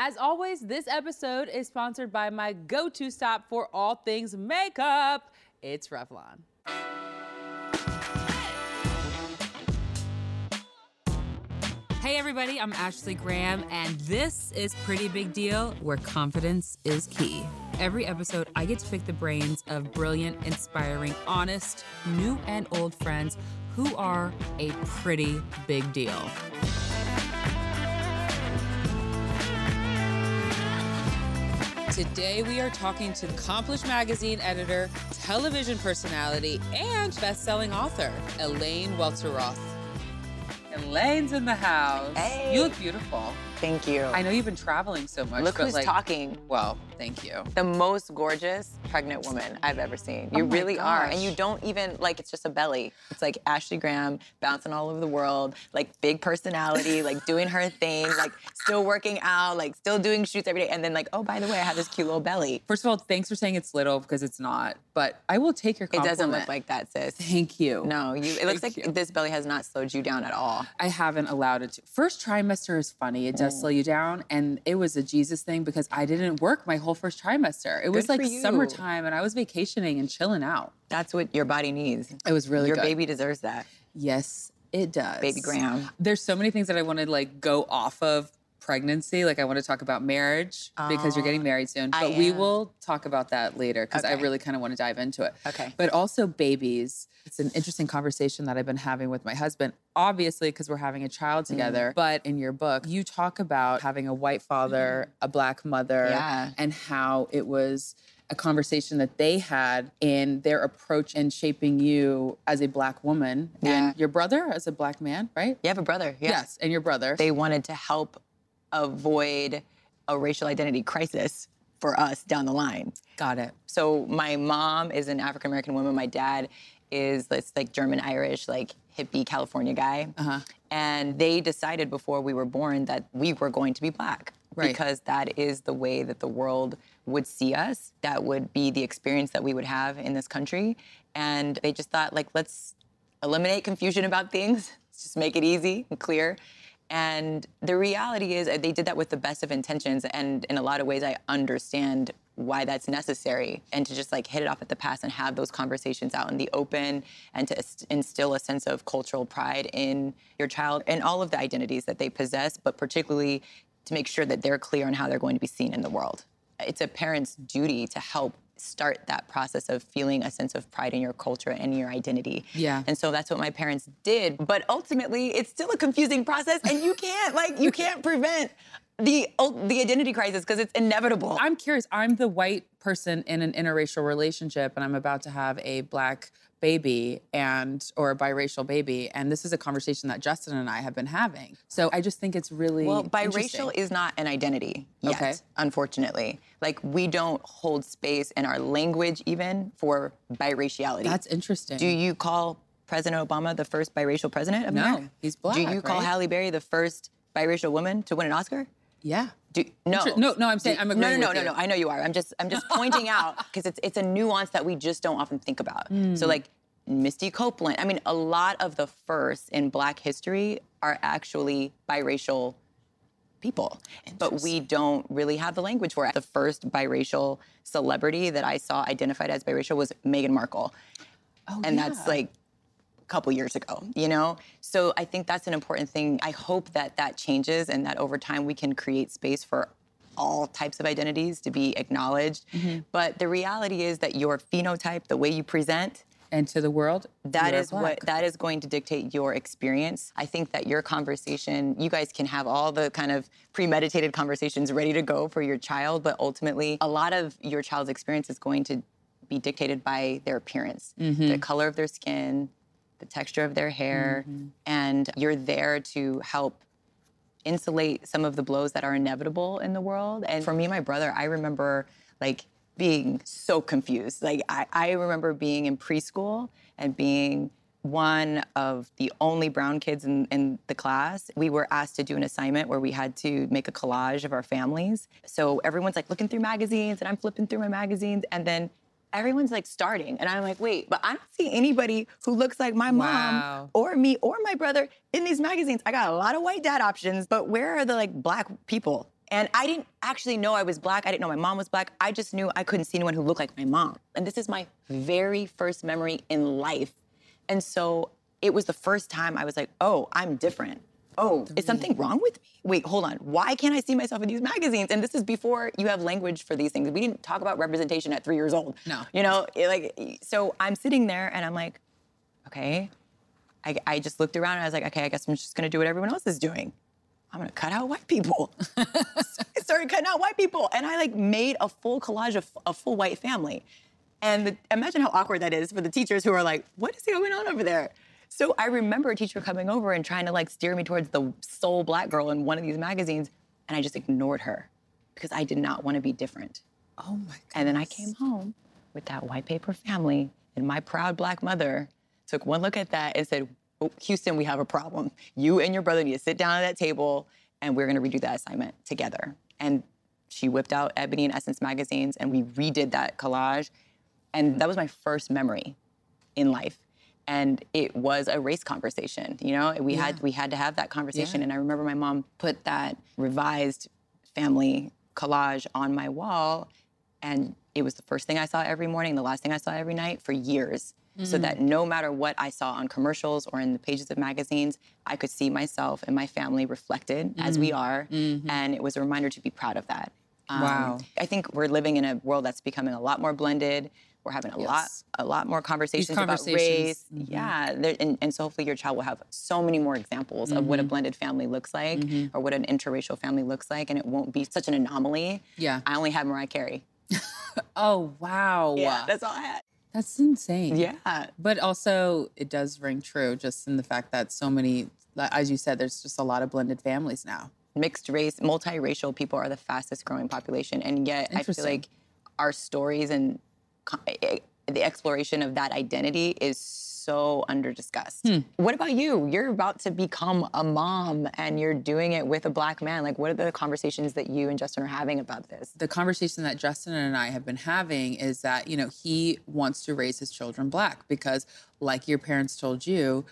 As always, this episode is sponsored by my go to stop for all things makeup. It's Revlon. Hey, everybody, I'm Ashley Graham, and this is Pretty Big Deal, where confidence is key. Every episode, I get to pick the brains of brilliant, inspiring, honest, new and old friends who are a pretty big deal. Today, we are talking to accomplished magazine editor, television personality, and best-selling author, Elaine Welteroth. Elaine's in the house. Hey. You look beautiful. Thank you. I know you've been traveling so much. Look but who's like, talking. Well, thank you. The most gorgeous pregnant woman I've ever seen. You Oh really are. And you don't even, like, it's just a belly. It's like Ashley Graham bouncing all over the world, like, big personality, like, doing her thing, like, still working out, like, still doing shoots every day. And then, like, oh, by the way, I have this cute little belly. First of all, thanks for saying it's little because it's not. But I will take your compliment. It doesn't look like that, sis. Thank you. No, you. It looks Thank like you. this belly has not slowed you down at all. I haven't allowed it to. First trimester is funny. It does mm. slow you down. And it was a Jesus thing because I didn't work my whole first trimester. It was like summertime and I was vacationing and chilling out. That's what your body needs. It was really your good. baby deserves that. Yes, it does. Baby Graham. There's so many things that I want to like go off of pregnancy. Like I want to talk about marriage because you're getting married soon. But we will talk about that later because I really kind of want to dive into it. Okay. But also babies. It's an interesting conversation that I've been having with my husband. Obviously, because we're having a child Mm. together. But in your book, you talk about having a white father, a black mother. Yeah. and how it was a conversation that they had in their approach in shaping you as a black woman Yeah. and your brother as a black man, right? You have a brother. Yes, and your brother. they wanted to help avoid a racial identity crisis for us down the line. got it. So my mom is an African American woman. My dad is this like German Irish, like hippie California guy. Uh-huh. And they decided before we were born that we were going to be black. Right. Because that is the way that the world would see us. That would be the experience that we would have in this country. And they just thought, like, let's eliminate confusion about things. Let's just make it easy and clear. And the reality is, uh, they did that with the best of intentions. And in a lot of ways, I understand why that's necessary. And to just like hit it off at the pass and have those conversations out in the open and to instill a sense of cultural pride in your child and all of the identities that they possess, but particularly to make sure that they're clear on how they're going to be seen in the world. It's a parent's duty to help start that process of feeling a sense of pride in your culture and your identity. Yeah. And so that's what my parents did. But ultimately, it's still a confusing process, and you can't like you can't prevent the the identity crisis because it's inevitable. I'm curious. I'm the white person in an interracial relationship, and I'm about to have a black baby and or a biracial baby, and this is a conversation that Justin and I have been having. So I just think it's really well, biracial is not an identity yet, Okay. unfortunately. Like we don't hold space in our language even for biraciality. That's interesting. Do you call President Obama the first biracial president of No, America? he's black, Do you call right? Halle Berry the first biracial woman to win an Oscar? Yeah. Do, no, no, no, I'm saying- Do- I'm no, no, no, no, you. no. I know you are. I'm just, I'm just pointing out because it's, it's a nuance that we just don't often think about. Hmm. So like Misty Copeland. I mean, a lot of the firsts in Black history are actually biracial people, but we don't really have the language for it. The first biracial celebrity that I saw identified as biracial was Meghan Markle, Oh, and yeah. that's like couple years ago, you know? So I think that's an important thing. I hope that that changes and that over time we can create space for all types of identities to be acknowledged. Mm-hmm. But the reality is that your phenotype, the way you present, and to the world. that is what that is going to dictate your experience. I think that your conversation, you guys can have all the kind of premeditated conversations ready to go for your child, but ultimately a lot of your child's experience is going to be dictated by their appearance, Mm-hmm. the color of their skin, the texture of their hair, Mm-hmm. and you're there to help insulate some of the blows that are inevitable in the world. And for me and my brother, I remember like being so confused. Like I, I remember being in preschool and being one of the only brown kids in, in the class. We were asked to do an assignment where we had to make a collage of our families. So everyone's like looking through magazines and I'm flipping through my magazines and then everyone's like starting and I'm like, wait, but I don't see anybody who looks like my Wow. mom or me or my brother in these magazines. I got a lot of white dad options, but where are the like black people And I didn't actually know I was black. I didn't know my mom was black. I just knew I couldn't see anyone who looked like my mom. And this is my very first memory in life. And so it was the first time I was like, oh, I'm different. Oh, is something wrong with me? Wait, hold on. Why can't I see myself in these magazines? And this is before you have language for these things. We didn't talk about representation at three years old. No. You know, like, so I'm sitting there and I'm like, okay. I, I just looked around and I was like, okay, I guess I'm just gonna do what everyone else is doing. I'm gonna cut out white people. so I started cutting out white people, and I like made a full collage of a full white family. And the, imagine how awkward that is for the teachers who are like, "What is going on over there?" So I remember a teacher coming over and trying to like steer me towards the sole black girl in one of these magazines, and I just ignored her because I did not want to be different. Oh my god. And then I came home with that white paper family, and my proud black mother took one look at that and said, oh, Houston, we have a problem. You and your brother need to sit down at that table, and we're gonna redo that assignment together. And she whipped out Ebony and Essence magazines, and we redid that collage. And that was my first memory in life. And it was a race conversation. You know, we had we had to have that conversation. Yeah. And I remember my mom put that revised family collage on my wall, and it was the first thing I saw every morning, the last thing I saw every night for years. So mm-hmm. that no matter what I saw on commercials or in the pages of magazines, I could see myself and my family reflected as we mm-hmm. are. Mm-hmm. And it was a reminder to be proud of that. Um, Wow. I think we're living in a world that's becoming a lot more blended. We're having a lot, a lot more conversations, conversations, about race. mhm. Yeah, there, and, and so hopefully your child will have so many more examples of what a blended family looks like, or what an interracial family looks like, and it won't be such an anomaly. Yeah. I only had Mariah Carey. Oh wow. Yeah, that's all I had. That's insane. Yeah, But also, it does ring true just in the fact that so many, as you said, there's just a lot of blended families now. mixed race, multiracial people are the fastest growing population, and yet I feel like our stories and the exploration of that identity is so under discussed. Hmm. What about you? You're about to become a mom, and you're doing it with a black man. Like, what are the conversations that you and Justin are having about this? the conversation that Justin and I have been having is that, you know, he wants to raise his children black because, like your parents told you,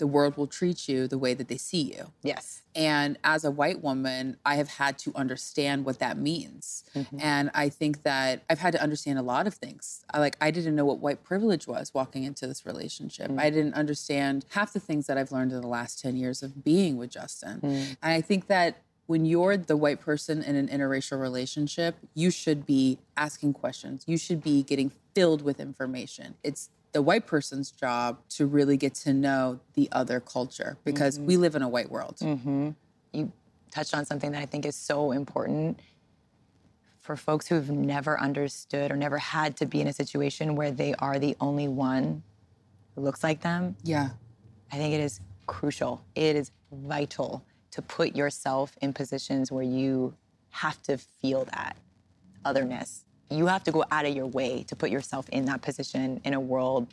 the world will treat you the way that they see you. Yes. And as a white woman, I have had to understand what that means. Mm-hmm. And I think that I've had to understand a lot of things. I, like, I didn't know what white privilege was walking into this relationship. I mm. didn't understand half the things that I've learned in the last 10 years of being with Justin. Mm. And I think that when you're the white person in an interracial relationship, you should be asking questions. You should be getting filled with information. It's the white person's job to really get to know the other culture because we mm-hmm. live in a white world. Mm-hmm. you touched on something that I think is so important for folks who've never understood or never had to be in a situation where they are the only one who looks like them. Yeah. I think it is crucial. It is vital to put yourself in positions where you have to feel that otherness. You have to go out of your way to put yourself in that position in a world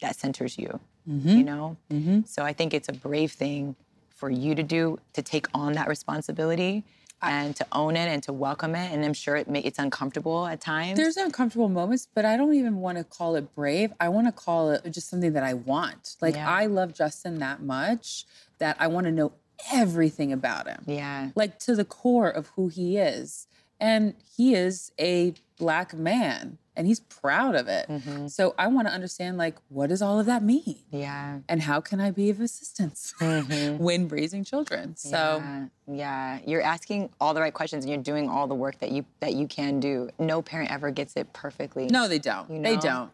that centers you. Mm-hmm. You know? Mm-hmm. So I think it's a brave thing for you to do to take on that responsibility and to own it and to welcome it. And I'm sure it may, it's uncomfortable at times. There's uncomfortable moments, but I don't even want to call it brave. I want to call it just something that I want. Like, Yeah. I love Justin that much that I want to know everything about him. yeah. like to the core of who he is. And he is a black man and he's proud of it. Mm-hmm. So I want to understand like what does all of that mean? Yeah. And how can I be of assistance when raising children? So Mm-hmm. yeah, yeah, you're asking all the right questions and you're doing all the work that you that you can do. No parent ever gets it perfectly. no, they don't. You know? They don't.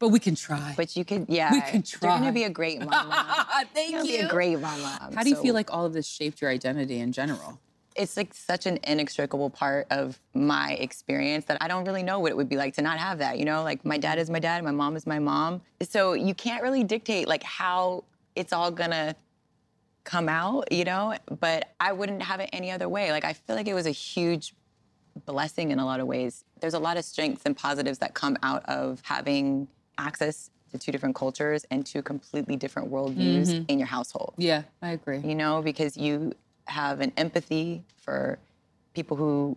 But we can try. but you can, Yeah, We can try. You're gonna be a great mama. Thank You're gonna be a great mama. How do you So feel like all of this shaped your identity in general? It's like such an inextricable part of my experience that I don't really know what it would be like to not have that. You know, like my dad is my dad, my mom is my mom. So you can't really dictate like how it's all gonna come out, you know, but I wouldn't have it any other way. Like I feel like it was a huge blessing in a lot of ways. There's a lot of strengths and positives that come out of having access to two different cultures and two completely different worldviews mm-hmm. in your household. Yeah, I agree. You know, because you have an empathy for people who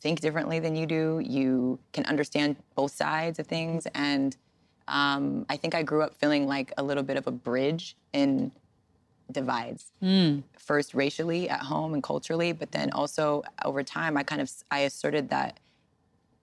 think differently than you do. You can understand both sides of things. And um, I think I grew up feeling like a little bit of a bridge in divides. First racially at home and culturally, but then also over time, I kind of I asserted that,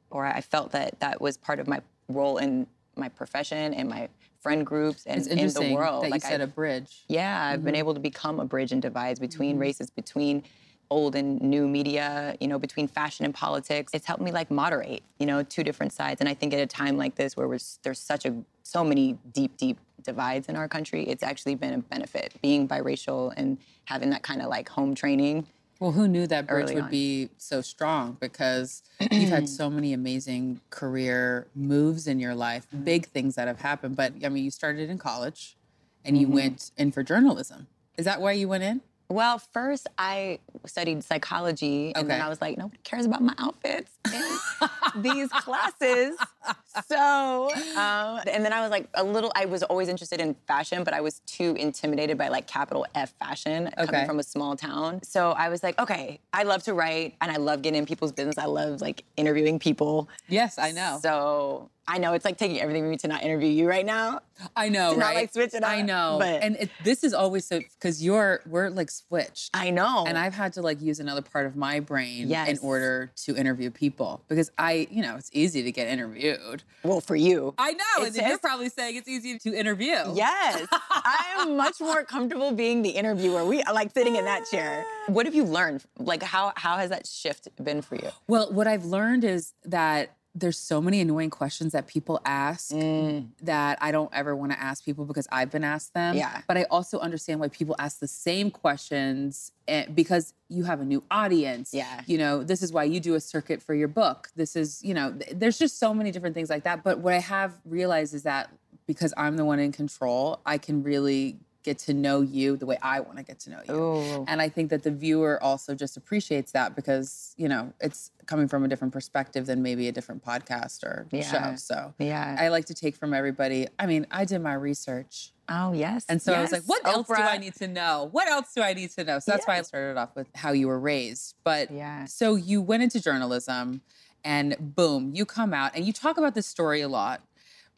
or I felt that that was part of my role in my profession and my friend groups and in the world. that you Like, said I- a bridge. yeah, I've been mm-hmm. able to become a bridge and divides between mm-hmm. races, between old and new media, you know, between fashion and politics. It's helped me like moderate, you know, two different sides. And I think at a time like this where we're, there's such a so many deep, deep divides in our country, it's actually been a benefit being biracial and having that kind of like home training. Well, who knew that bridge would on. be so strong? Because you've had so many amazing career moves in your life, Mm-hmm. big things that have happened. But I mean, you started in college and Mm-hmm. you went in for journalism. Is that why you went in? Well, first I studied psychology, and then I was like, nobody cares about my outfits in these classes. So, um, and then I was like, a little. I was always interested in fashion, but I was too intimidated by like capital F fashion Okay. coming from a small town. So I was like, okay, I love to write, and I love getting in people's business. I love like interviewing people. Yes, I know. So I know it's like taking everything from me to not interview you right now. I know, to not, right? like, switch it I know, but- and it, this is always so because you're we're like switched. I know. and I've had to like use another part of my brain in order to interview people because I, you know, it's easy to get interviewed. Well for you. I know, It and then you're probably saying it's easy to interview. Yes, I am much more comfortable being the interviewer. We like sitting in that chair. What have you learned? Like how how has that shift been for you? Well, what I've learned is that there's so many annoying questions that people ask that I don't ever want to ask people because I've been asked them. Yeah. But I also understand why people ask the same questions eh, because you have a new audience. Yeah. You know, this is why you do a circuit for your book. This is, you know, th- there's just so many different things like that. But what I have realized is that because I'm the one in control, I can really get to know you the way I want to get to know you. Ooh. And I think that the viewer also just appreciates that because, you know, it's coming from a different perspective than maybe a different podcast or Yeah. show. So Yeah. I like to take from everybody. I mean, I did my research. oh yes. And so I was like, Yes, what else do I need to know? What else do I need to know? So that's why I started off with how you were raised. But Yeah. so you went into journalism and boom, you come out and you talk about this story a lot.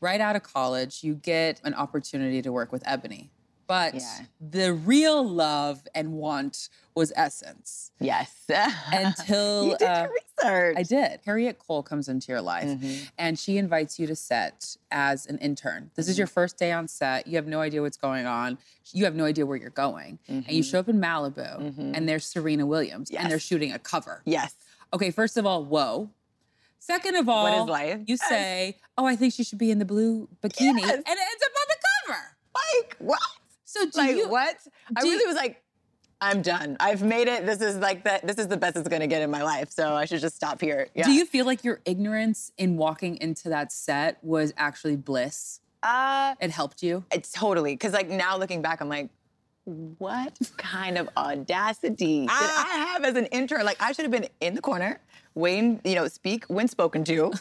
Right out of college, you get an opportunity to work with Ebony. But Yeah. the real love and want was Essence. Yes. Until you did uh, your research. I did. Harriette Cole comes into your life Mm-hmm. and she invites you to set as an intern. This is your Mm-hmm. first day on set. You have no idea what's going on. You have no idea where you're going. And you show up in Malibu and there's Serena Williams and they're Mm-hmm. Shooting a cover. Yes. Okay, first of all, whoa. Second of all, What is life? you Yes. say, "Oh, I think she should be in the blue bikini," Yes. and it ends up on the cover. Like what? So do Like you? what? I do you- really was like, I'm done. I've made it. This is like that. This is the best it's gonna get in my life. So I should just stop here. Yeah. Do you feel like your ignorance in walking into that set was actually bliss? Uh, It helped you. It's totally because like now looking back, I'm like, what kind of audacity did. I have as an intern? Like I should have been in the corner, waiting, you know, speak when spoken to.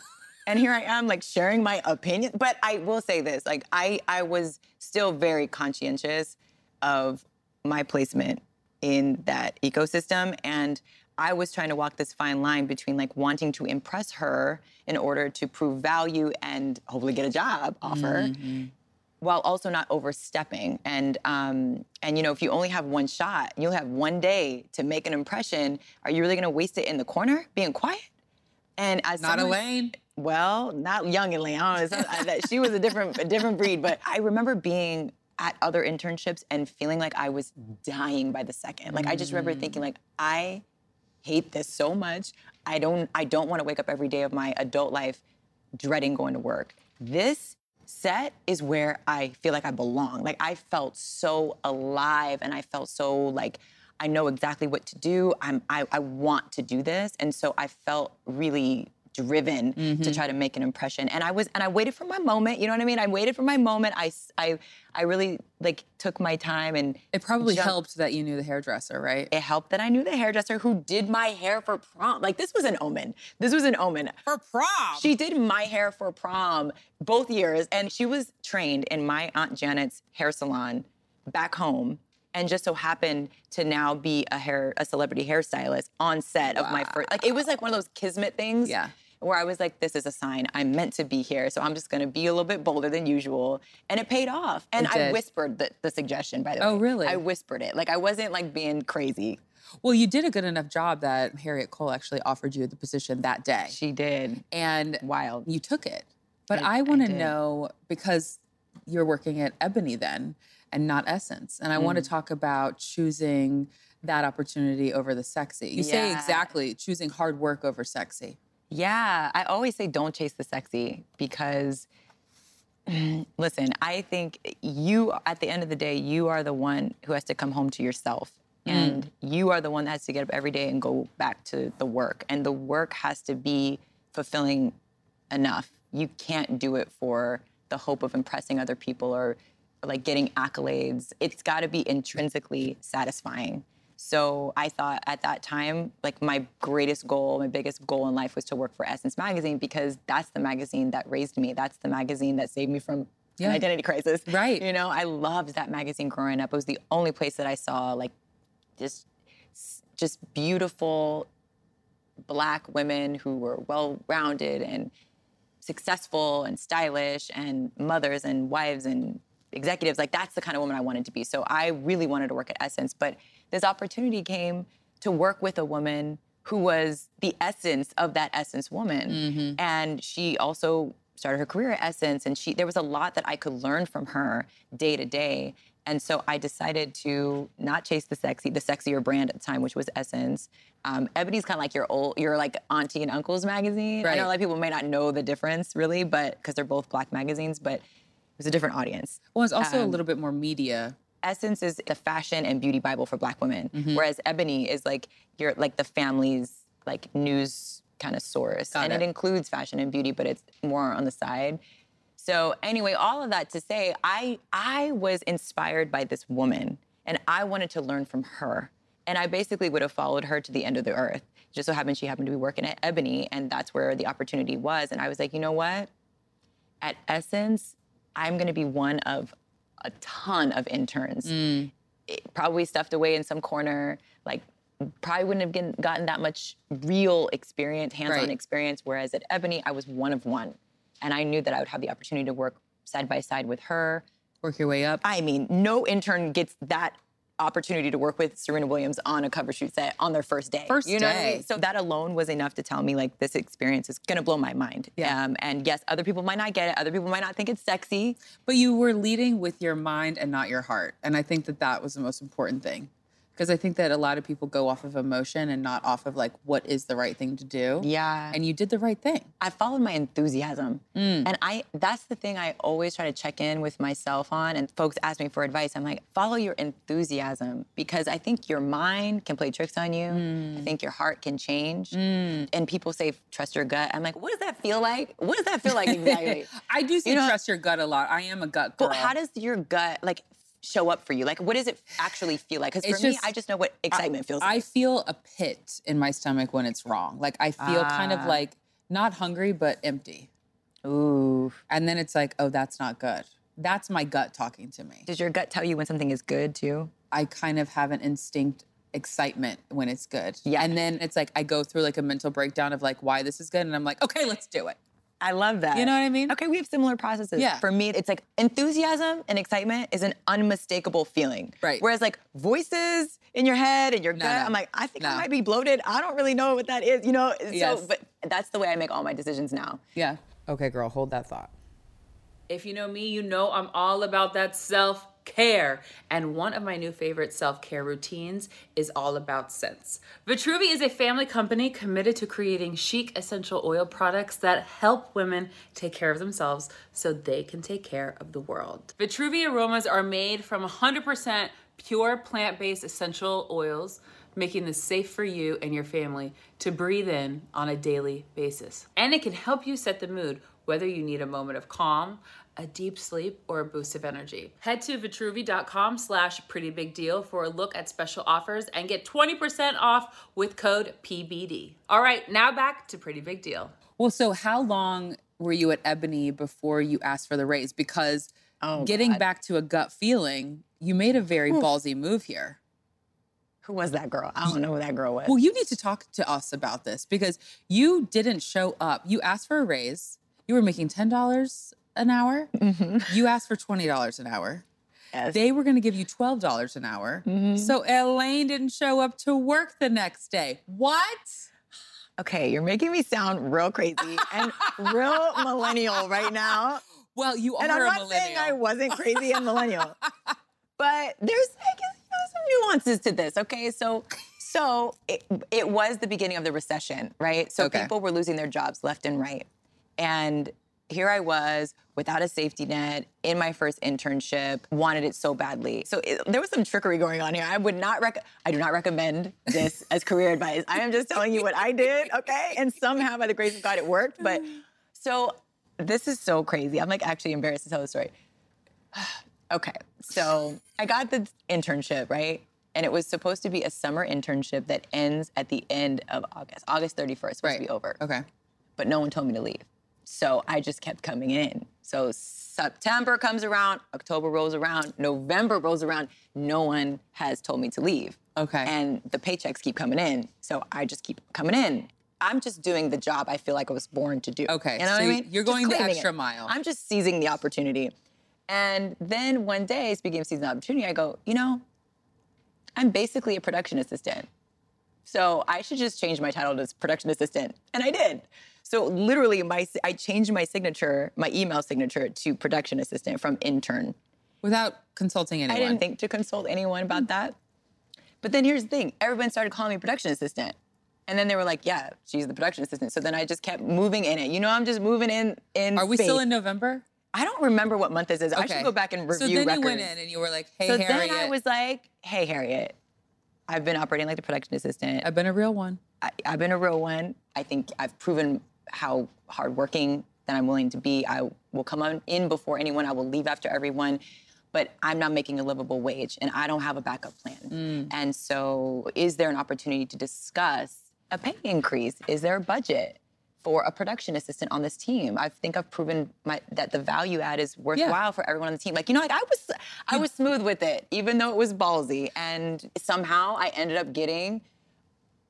And here I am, like sharing my opinion. But I will say this: like I, I was still very conscientious of my placement in that ecosystem, and I was trying to walk this fine line between like wanting to impress her in order to prove value and hopefully get a job offer while also not overstepping. And um, and you know, if you only have one shot, you'll have one day to make an impression. Are you really going to waste it in the corner, being quiet? And as Not someone- Elaine. well, not young Elaine. I don't know. that- She was a different, a different breed. But I remember being at other internships and feeling like I was dying by the second. Like I just remember thinking, mm. like I hate this so much. I don't. I don't want to wake up every day of my adult life dreading going to work. This set is where I feel like I belong. Like I felt so alive and I felt so like I know exactly what to do. I'm I, I want to do this. And so I felt really driven Mm-hmm. to try to make an impression. And I was and I waited for my moment, you know what I mean? I waited for my moment. I, I, I really like took my time and It probably Jump- helped that you knew the hairdresser, right? it helped that I knew the hairdresser who did my hair for prom. Like this was an omen. This was an omen. For prom. She did my hair for prom both years, and she was trained in my Aunt Janet's hair salon back home, and just so happened to now be a hair a celebrity hairstylist on set of my first. Like it was like one of those kismet things. Yeah. where I was like, this is a sign. I'm meant to be here. So I'm just gonna be a little bit bolder than usual. And it paid off. And I whispered the, the suggestion, by the oh, way. Oh, really? I whispered it. Like I wasn't like being crazy. Well, you did a good enough job that Harriette Cole actually offered you the position that day. She did. and Wild. you took it. But I- I, want to know because you're working at Ebony then and not Essence. And I want Mm. to talk about choosing that opportunity over the sexy. You say Yeah. exactly choosing hard work over sexy. Yeah, I always say don't chase the sexy because listen, I think you at the end of the day, you are the one who has to come home to yourself. And you are the one that has to get up every day and go back to the work. And the work has to be fulfilling enough. You can't do it for the hope of impressing other people or like getting accolades. It's got to be intrinsically satisfying. So I thought at that time, like my greatest goal, my biggest goal in life was to work for Essence Magazine because that's the magazine that raised me. That's the magazine that saved me from Yeah. an identity crisis. Right. You know, I loved that magazine growing up. It was the only place that I saw like just just beautiful black women who were well-rounded and successful and stylish and mothers and wives and executives like that's the kind of woman i wanted to be. So i really wanted to work at essence but this opportunity came to work with a woman who was the essence of that essence woman. And she also started her career at essence and she there was a lot that i could learn from her day to day. And so I decided to not chase the sexy, the sexier brand at the time, which was Essence. Um, Ebony's kind of like your old, your like auntie and uncle's magazine. I know a lot of people may not know the difference really, but because they're both black magazines, but it was a different audience. Well, it's also a Um, little bit more media. Essence is the fashion and beauty bible for black women, Mm-hmm. whereas Ebony is like your like the family's like news kind of source, Got and it. it includes fashion and beauty, but it's more on the side. So anyway, all of that to say, I I was inspired by this woman, and I wanted to learn from her. And I basically would have followed her to the end of the earth. Just so happened she happened to be working at Ebony, and that's where the opportunity was. And I was like, you know what? At Essence, I'm going to be one of a ton of interns. Mm. It- probably stuffed away in some corner, like probably wouldn't have gotten that much real experience, hands-on Right. experience. Whereas at Ebony, I was one of one, and I knew that I would have the opportunity to work side by side with her. Work your way up. I mean, no intern gets that opportunity to work with Serena Williams on a cover shoot set on their first day. First you know what I day. mean? So that alone was enough to tell me like this experience is gonna blow my mind. Yeah. Um, and yes, other people might not get it. Other people might not think it's sexy. But you were leading with your mind and not your heart. And I think that that was the most important thing. Because I think that a lot of people go off of emotion and not off of like what is the right thing to do. Yeah. And you did the right thing. I followed my enthusiasm. Mm. And I that's the thing I always try to check in with myself on and folks ask me for advice. I'm like, follow your enthusiasm because I think your mind can play tricks on you. Mm. I think your heart can change. And people say trust your gut. I'm like, what does that feel like? What does that feel like exactly? I do say You know- trust your gut a lot. I am a gut girl. but how does your gut like show up for you? Like what does it actually feel like? Because for It's me, I just know what excitement feels like. I feel a pit in my stomach when it's wrong. Like I feel kind of Ah. like not hungry but empty. Ooh. And then it's like, oh, that's not good. That's my gut talking to me. Does your gut tell you when something is good too? I kind of have an instinct excitement when it's good. Yeah. And then it's like I go through like a mental breakdown of like why this is good and I'm like, okay, let's do it. I love that. You know what I mean? Okay, we have similar processes. Yeah. For me, it's like enthusiasm and excitement is an unmistakable feeling. Right. Whereas like voices in your head and your gut, no. I'm like, I think I might be bloated. I don't really know what that is. You know. Yes. So, but that's the way I make all my decisions now. Yeah. Okay, girl, hold that thought. If you know me, you know I'm all about that self care. And one of my new favorite self care routines is all about scents. Vitruvi is a family company committed to creating chic essential oil products that help women take care of themselves so they can take care of the world. Vitruvi aromas are made from 100% pure plant based essential oils making this safe for you and your family to breathe in on a daily basis. And it can help you set the mood, whether you need a moment of calm, a deep sleep, or a boost of energy. Head to vitruvi.com slash pretty big deal for a look at special offers and get 20% off with code PBD. All right, now back to Pretty Big Deal. Well, so how long were you at Ebony before you asked for the raise? Because Oh, getting God. back to a gut feeling, you made a very ballsy move here. Who was that girl? I don't know who that girl was. Well, you need to talk to us about this because you didn't show up. You asked for a raise. You were making $10 an hour. Mm-hmm. You asked for $20 an hour. Yes. They were going to give you $12 an hour. Mm-hmm. So Elaine didn't show up to work the next day. What? okay, you're making me sound real crazy and real millennial right now. Well, you And are I'm a not millennial. saying I wasn't crazy and millennial, but there's I guess, you know, some nuances to this. Okay, so so it, it was the beginning of the recession, right? So Okay. people were losing their jobs left and right, and here I was without a safety net in my first internship, wanted it so badly. So it, there was some trickery going on here. I would not rec- I do not recommend this as career advice. I am just telling you what I did, okay? And somehow by the grace of God it worked, but so this is so crazy. I'm like actually embarrassed to tell the story. okay, so I got the internship, right? And it was supposed to be a summer internship that ends at the end of August. August 31st, supposed Right. to be over. Okay. But no one told me to leave. So I just kept coming in. So September comes around, October rolls around, November rolls around. No one has told me to leave. Okay. And the paychecks keep coming in. So I just keep coming in. I'm just doing the job I feel like I was born to do. Okay, You know so what I mean? you're going the extra it. mile. I'm just seizing the opportunity. And then one day, speaking of seizing the opportunity, I go, you know, I'm basically a production assistant. So I should just change my title to production assistant. And I did. So literally my I changed my signature, my email signature to production assistant from intern. Without consulting anyone. I didn't think to consult anyone about hmm. that. But then here's the thing, everyone started calling me production assistant. And then they were like, yeah, she's the production assistant. So then I just kept moving in it. You know, I'm just moving in in Are we still in November? I don't remember what month this is. I should go back and review So then records. you went in and you were like, "Hey, so Harriette, then I was like, hey, Harriette, I've been operating like the production assistant. I've been a real one." I, I've been a real one. I think I've proven how hardworking that I'm willing to be. I will come on in before anyone. I will leave after everyone. But I'm not making a livable wage, and I don't have a backup plan. Mm. And so, is there an opportunity to discuss a pay increase? Is there a budget for a production assistant on this team? I think I've proven my, that the value add is worthwhile for everyone on the team. Like you know, like I was, I was smooth with it, even though it was ballsy. And somehow, I ended up getting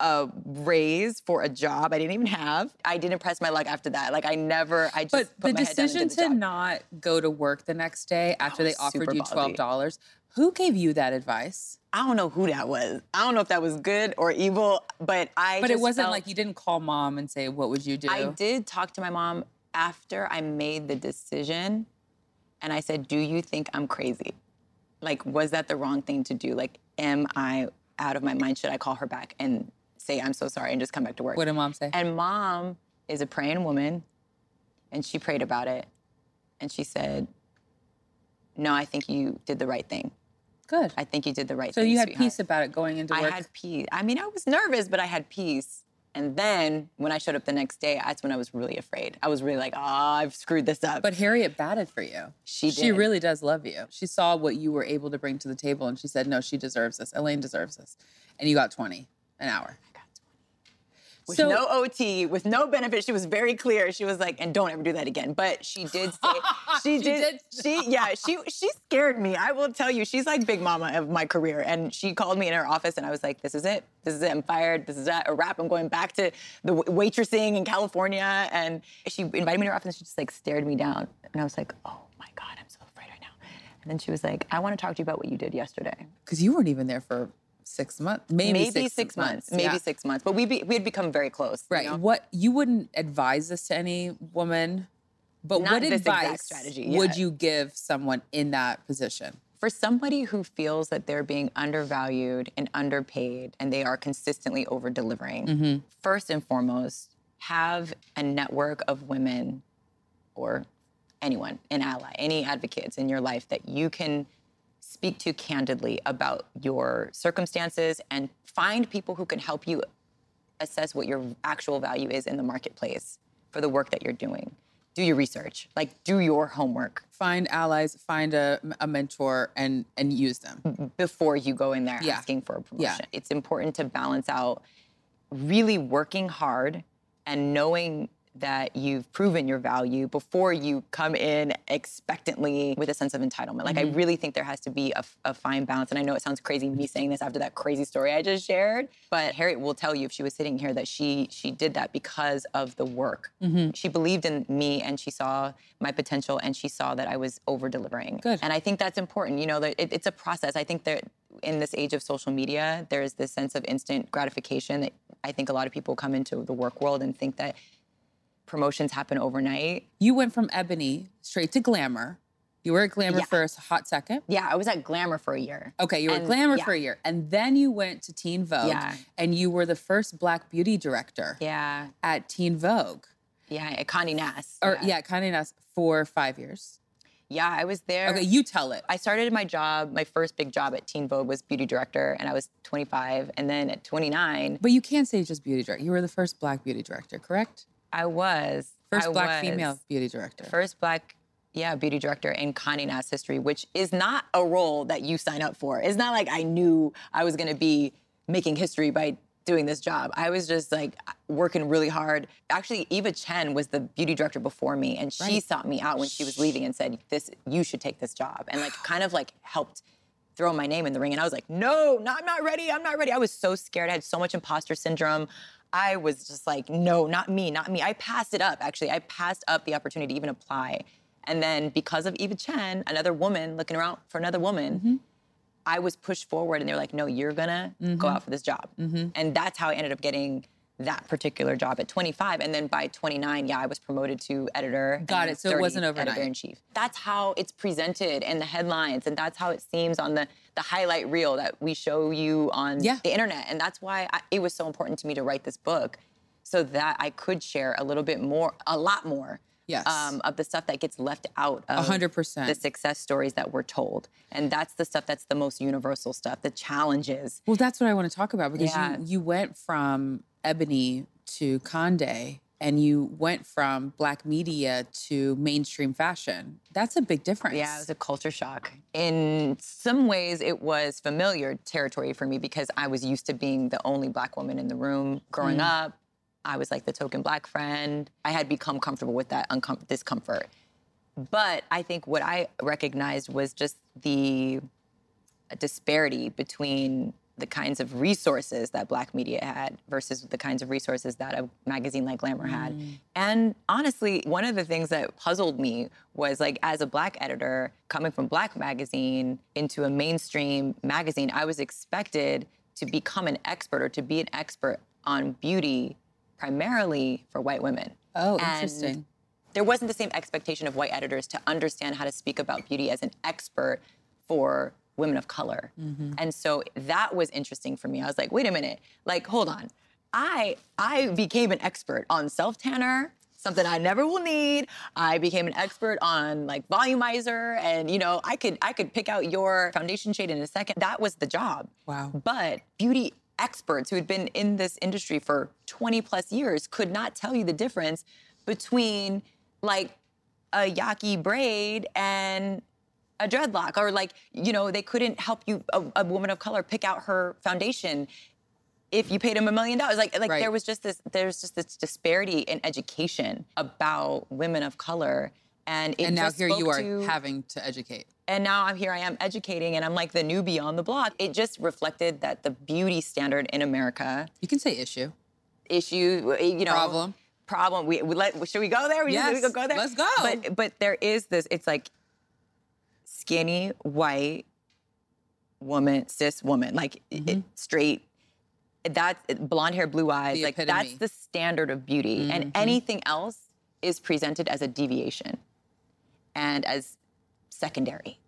a raise for a job I didn't even have. I didn't press my luck after that. Like I never, I just But put the my head down and decision the to job. not go to work the next day after they offered you twelve dollars, who gave you that advice? I don't know who that was. I don't know if that was good or evil, but I. But it wasn't felt- like you didn't call mom and say, "What would you do?" I did talk to my mom after I made the decision, and I said, "Do you think I'm crazy? Like, was that the wrong thing to do? Like, am I out of my mind? Should I call her back and say I'm so sorry and just come back to work?" What did mom say? And mom is a praying woman, and she prayed about it, and she said, "No, I think you did the right thing. Good. I think you did the right so thing." So you had sweetheart." peace about it going into work? I had peace. I mean, I was nervous, but I had peace. And then when I showed up the next day, that's when I was really afraid. I was really like, oh, I've screwed this up. but Harriette batted for you. She She really does love you. She saw what you were able to bring to the table, and she said, "No, she deserves this. Elaine deserves this." And you got twenty an hour. With so- no OT, with no benefit. She was very clear. She was like, and don't ever do that again. But she did say, she, She did, did? she, yeah, she, she scared me. I will tell you, she's like big mama of my career. And she called me in her office and I was like, this is it. This is it. I'm fired. This is a a wrap. I'm going back to the wa- waitressing in California. And she invited me to her office and she just like stared me down. And I was like, oh my God, I'm so afraid right now. And then she was like, I want to talk to you about what you did yesterday. Because you weren't even there for six months, maybe, Maybe six, months, maybe yeah. six months. But we, be, we had become very close. you Right. know? What you wouldn't advise this to any woman, but Not what advice strategy, would you give someone in that position? for somebody who feels that they're being undervalued and underpaid and they are consistently over delivering, mm-hmm. first and foremost, have a network of women or anyone, an ally, any advocates in your life that you can speak to candidly about your circumstances and find people who can help you assess what your actual value is in the marketplace for the work that you're doing. Do your research, like do your homework Find allies, find a, a mentor, and and use them. Mm-hmm. before you go in there Yeah. asking for a Yeah. promotion. It's important to balance out really working hard and knowing that you've proven your value before you come in expectantly with a sense of entitlement. Like, I mm-hmm. really think there has to be a, a fine balance. And I know it sounds crazy me saying this after that crazy story I just shared, but Harriette will tell you if she was sitting here that she she did that because of the work. Mm-hmm. She believed in me and she saw my potential and she saw that I was over delivering. Good. And I think that's important. You know, that it, it's a process. I think that in this age of social media, there is this sense of instant gratification that I think a lot of people come into the work world and think that promotions happen overnight. You went from Ebony straight to Glamour. You were at Glamour Yeah. for a hot second. Yeah, I was at Glamour for a year. Okay, you were at Glamour yeah. for a year. And then you went to Teen Vogue. Yeah. And you were the first Black beauty director Yeah, at Teen Vogue. yeah, at Condé Nast. Or, yeah, of Nast for five years. yeah, I was there. Okay, you tell it. I started my job, my first big job at Teen Vogue was beauty director, and I was 25. And then at 29, But you can't say just beauty director. You were the first Black beauty director, correct? I was First I Black was. female beauty director. first black yeah beauty director in Condé Nast history which is not a role that you sign up for. It's not like i knew i was going to be making history by doing this job. I was just like working really hard. Actually eva chen was the beauty director before me and she Right. sought me out when she was leaving and said this you should take this job and like kind of like helped throw my name in the ring and i was like no no i'm not ready i'm not ready. I was so scared. I had so much imposter syndrome I was just like, no, not me, not me. I passed it up, actually. I passed up the opportunity to even apply. And then because of Eva Chen, another woman looking around for another woman, mm-hmm. I was pushed forward and they were like, no, you're gonna go mm-hmm. out for this job. Mm-hmm. And that's how I ended up getting that particular job at 25. And then by 29, yeah, I was promoted to editor. Got it. So it wasn't overnight. Editor in chief. That's how it's presented in the headlines, and that's how it seems on the the highlight reel that we show you on Yeah. the internet. And that's why I, it was so important to me to write this book, so that I could share a little bit more, a lot more. Yes. Um, of the stuff that gets left out of 100%. the success stories that we're told. And that's the stuff that's the most universal stuff, the challenges. Well, that's what I want to talk about because Yeah. you, you went from Ebony to Conde and you went from black media to mainstream fashion. That's a big difference. Yeah, it was a culture shock. In some ways, it was familiar territory for me because I was used to being the only black woman in the room growing mm. up. I was like the token black friend. I had become comfortable with that uncom- discomfort. But I think what I recognized was just the disparity between the kinds of resources that black media had versus the kinds of resources that a magazine like glamour had. Mm. And honestly one of the things that puzzled me was like as a black editor coming from black magazine into a mainstream magazine i was expected to become an expert or to be an expert on beauty primarily for white women. Oh, And interesting. there wasn't the same expectation of white editors to understand how to speak about beauty as an expert for women of color. Mm-hmm. And so that was interesting for me. I was like, wait a minute, like, hold on. I I became an expert on self tanner, something I never will need. I became an expert on like volumizer, and you know, I could I could pick out your foundation shade in a second. That was the job. Wow. But beauty experts who had been in this industry for 20 plus years could not tell you the difference between like a yaki braid and a dreadlock or like you know they couldn't help you a, a woman of color pick out her foundation if you paid him a million dollars like like Right. there was just this there's just this disparity in education about women of color and it And now here you are to- having to educate. and now I'm here I am educating and I'm like the newbie on the block. It just reflected that the beauty standard in America You can say issue. issue, eh, you know, Problem. Problem. We, we let should we go there? We, Yes, we go there. let's go. But but there is this. It's like skinny white woman, cis woman, like it- it- straight. That's blonde hair, blue eyes. Mm-hmm. The like epitome. Mm-hmm. that's the standard of beauty, and anything else is presented as a deviation and as secondary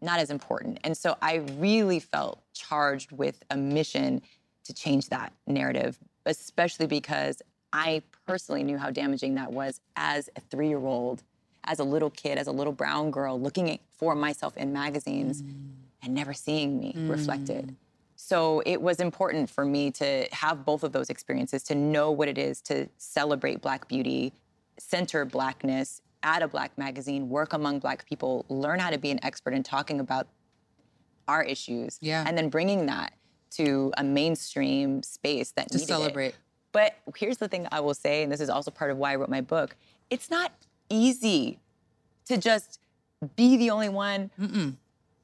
not as important. And so I really felt charged with a mission to change that narrative, especially because I personally knew how damaging that was as a three year old, as a little kid, as a little brown girl, looking at, for myself in magazines mm. and never seeing me mm. reflected. So it was important for me to have both of those experiences, to know what it is to celebrate Black beauty, center Blackness at a Black magazine, work among Black people, learn how to be an expert in talking about our issues, Yeah. and then bringing that to a mainstream space that To needed it. celebrate. But here's the thing I will say, and this is also part of why I wrote my book it's not easy to just be the only one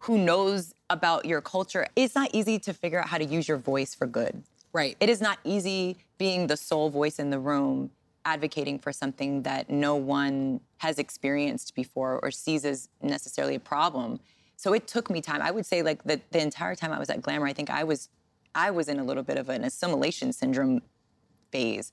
who knows about your culture. It's not easy to figure out how to use your voice for good. Right. It is not easy being the sole voice in the room advocating for something that no one has experienced before or sees as necessarily a problem. So it took me time. I would say like the, the entire time I was at Glamour, I think I was I was in a little bit of an assimilation syndrome phase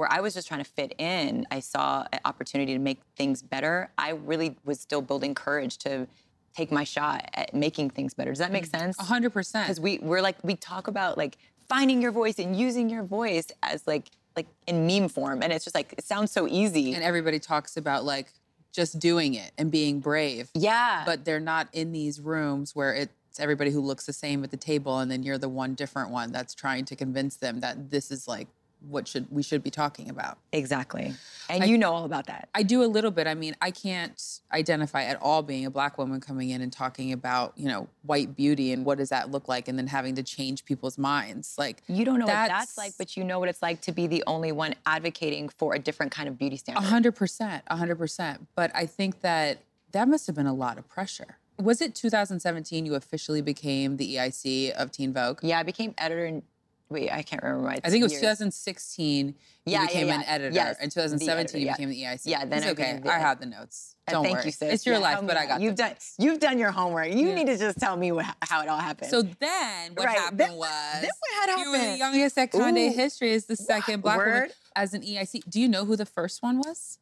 where I was just trying to fit in. I saw an opportunity to make things better. I really was still building courage to take my shot at making things better. Does that make mm-hmm. sense? A hundred percent. because we we're like we talk about like finding your voice and using your voice as like like in meme form and it's just like it sounds so easy and everybody talks about like just doing it and being brave. yeah But they're not in these rooms where it's everybody who looks the same at the table and then you're the one different one that's trying to convince them that this is like what should we should be talking about. exactly and I- you know all about that I do a little bit. I mean, I can't identify at all being a black woman coming in and talking about, you know, white beauty and what does that look like and then having to change people's minds. Like you don't know what that's that's like but you know what it's like to be the only one advocating for a different kind of beauty A standard hundred percent, a hundred percent. But I think that that must have been a lot of pressure. Was it 2017 you officially became the EIC of Teen Vogue? yeah i became editor in wait i can't remember my I think it was years. 2016 you Yeah, yeah, became an editor. Yes, In 2017 editor, you yeah. became the EIC. Yeah, then it's okay. the I have the notes. Uh, Don't thank worry. you sis It's your Yeah, life, but I got you've the done notes. you've done your homework you Yeah. need to just tell me what, how it all happened So then what Right, happened then- was then what had happened? you were the youngest at Conde history as the second black woman as an EIC. Do you know who the first one was?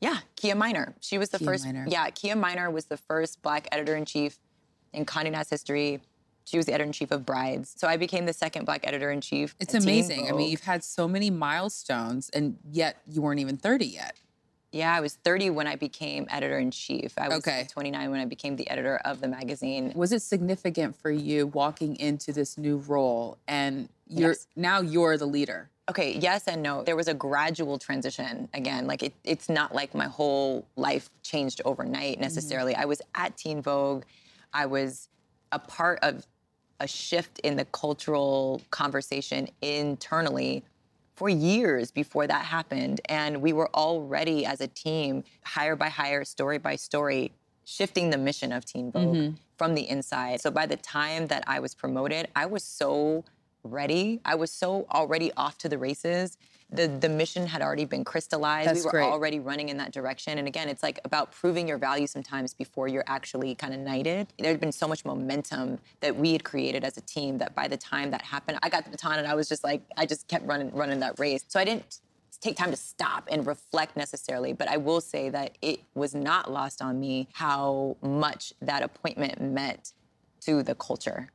Yeah, Keija Minor. She was the Keija first. Minor. Yeah, Keija Minor was the first black editor in chief in Condé Nast history. She was the editor in chief of Brides. So I became the second black editor in chief. It's amazing. I mean, you've had so many milestones and yet you weren't even 30 yet. yeah, I was 30 when I became editor in chief. I was Okay. 29 when I became the editor of the magazine. Was it significant for you walking into this new role and you're Yes. now you're the leader? Okay, yes and no. There was a gradual transition. Again, like it, it's not like my whole life changed overnight mm-hmm. necessarily. I was at Teen Vogue. I was a part of a shift in the cultural conversation internally for years before that happened. And we were already, as a team, hire by hire, story by story, shifting the mission of Teen Vogue mm-hmm. from the inside. So by the time that I was promoted, I was so ready. I was so already off to the races. The the mission had already been crystallized. That's we were great. already running in that direction. And again, it's like about proving your value sometimes before you're actually kind of knighted. There had been so much momentum that we had created as a team that by the time that happened, I got the baton and I was just like, I just kept running running that race. So I didn't take time to stop and reflect necessarily, but I will say that it was not lost on me how much that appointment meant to the culture.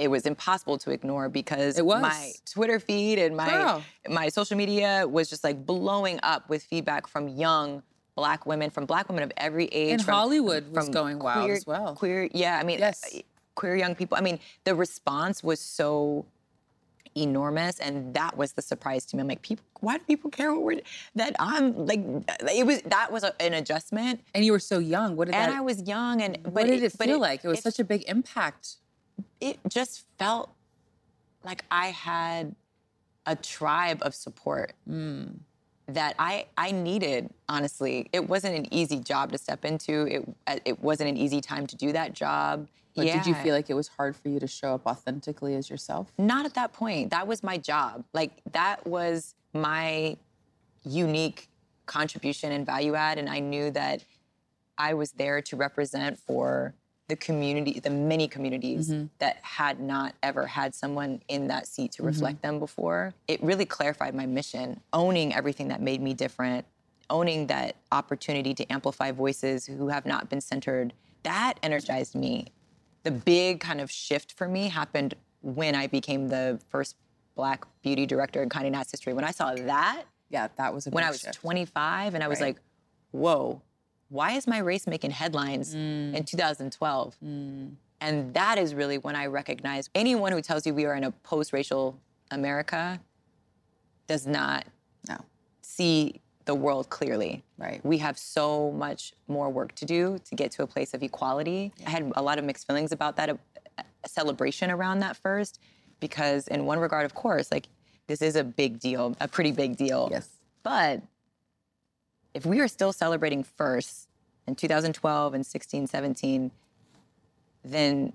It was impossible to ignore because It was. my Twitter feed and my Girl. my social media was just like blowing up with feedback from young black women, from black women of every age. And from- Hollywood was from going wild as well. Queer, yeah. I mean, Yes. uh, queer young people. I mean, the response was so enormous, and that was the surprise to me. I'm like, people, why do people care what we're that I'm like? It was that was a, an adjustment, And you were so young. What did and that I was young, and but what did it but feel like? It was such a big impact. It just felt like I had a tribe of support that I I needed. Honestly, it wasn't an easy job to step into. It uh, it wasn't an easy time to do that job. But did you feel like it was hard for you to show up authentically as yourself? Not at that point. That was my job. Like that was my unique contribution and value add, and I knew that I was there to represent for the community, the many communities mm-hmm. that had not ever had someone in that seat to mm-hmm. reflect them before. It really clarified my mission, owning everything that made me different, owning that opportunity to amplify voices who have not been centered. That energized me. The big kind of shift for me happened when I became the first Black beauty director in Condé Nast history. When I saw that, Yeah, that was a when I was shift. 25 and I was Right. like, whoa, why is my race making headlines Mm. in 2012? And that is really when I recognize anyone who tells you we are in a post racial America does not No. see the world clearly. Right. We have so much more work to do to get to a place of equality. I had a lot of mixed feelings about that, a, a celebration around that first, because in one regard, of course, like This is a big deal, a pretty big deal. Yes. But if we are still celebrating first in 2012 and 16, 17, then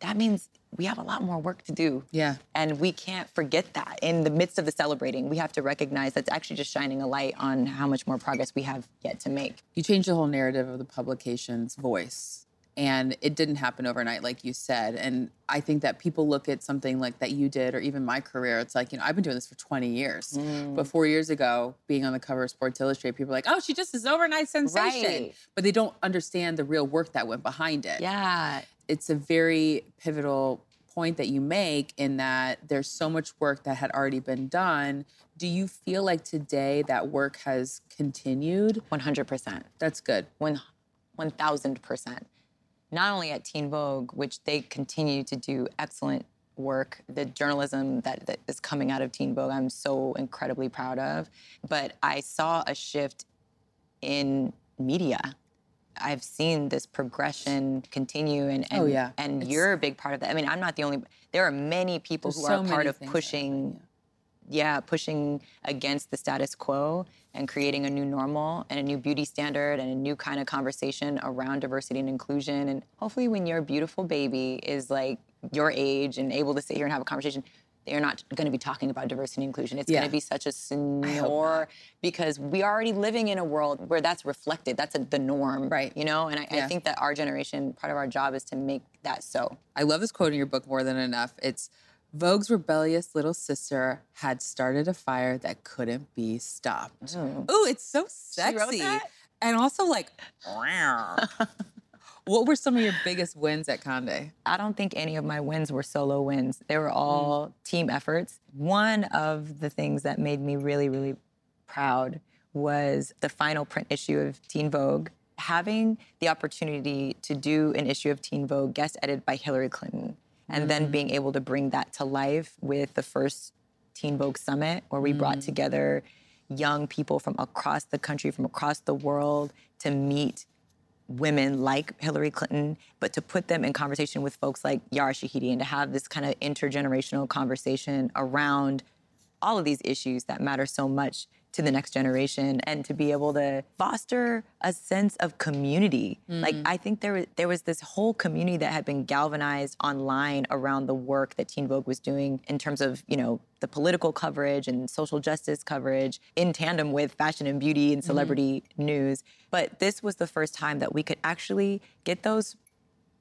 that means we have a lot more work to do. Yeah. And we can't forget that in the midst of the celebrating. We have to recognize that's actually just shining a light on how much more progress we have yet to make. You changed the whole narrative of the publication's voice. And it didn't happen overnight, like you said. And I think that people look at something like that you did, or even my career. It's like, you know, I've been doing this for 20 years. But four years ago, being on the cover of Sports Illustrated, people are like, oh, she just is overnight sensation. Right. But they don't understand the real work that went behind it. Yeah. it's a very pivotal point that you make in that there's so much work that had already been done. Do you feel like today that work has continued? 100%. That's good. One, 1000%. Not only at Teen Vogue, which they continue to do excellent work, the journalism that, that is coming out of Teen Vogue, I'm so incredibly proud of. But I saw a shift in media. I've seen this progression continue, and, and Oh, yeah. and It's- you're a big part of that. I mean, I'm not the only. There are many people who so are part of pushing yeah, pushing against the status quo and creating a new normal and a new beauty standard and a new kind of conversation around diversity and inclusion. And hopefully, when your beautiful baby is like your age and able to sit here and have a conversation, they're not going to be talking about diversity and inclusion. It's Yeah. going to be such a snore because we are already living in a world where that's reflected. That's a, the norm, Right. You know, and I, I think that our generation, part of our job is to make that so. I love this quote in your book more than enough. It's Vogue's rebellious little sister had started a fire that couldn't be stopped. Oh. Ooh, it's so sexy. And also like, what were some of your biggest wins at Conde? I don't think any of my wins were solo wins. They were all mm. team efforts. One of the things that made me really, really proud was the final print issue of Teen Vogue. Having the opportunity to do an issue of Teen Vogue guest edited by Hillary Clinton, and then mm-hmm. being able to bring that to life with the first Teen Vogue Summit, where we brought mm-hmm. together young people from across the country, from across the world to meet women like Hillary Clinton, but to put them in conversation with folks like Yara Shahidi and to have this kind of intergenerational conversation around all of these issues that matter so much to the next generation and to be able to foster a sense of community. Like mm. I think there was there was this whole community that had been galvanized online around the work that Teen Vogue was doing in terms of, you know, the political coverage and social justice coverage in tandem with fashion and beauty and mm-hmm. celebrity news. But this was the first time that we could actually get those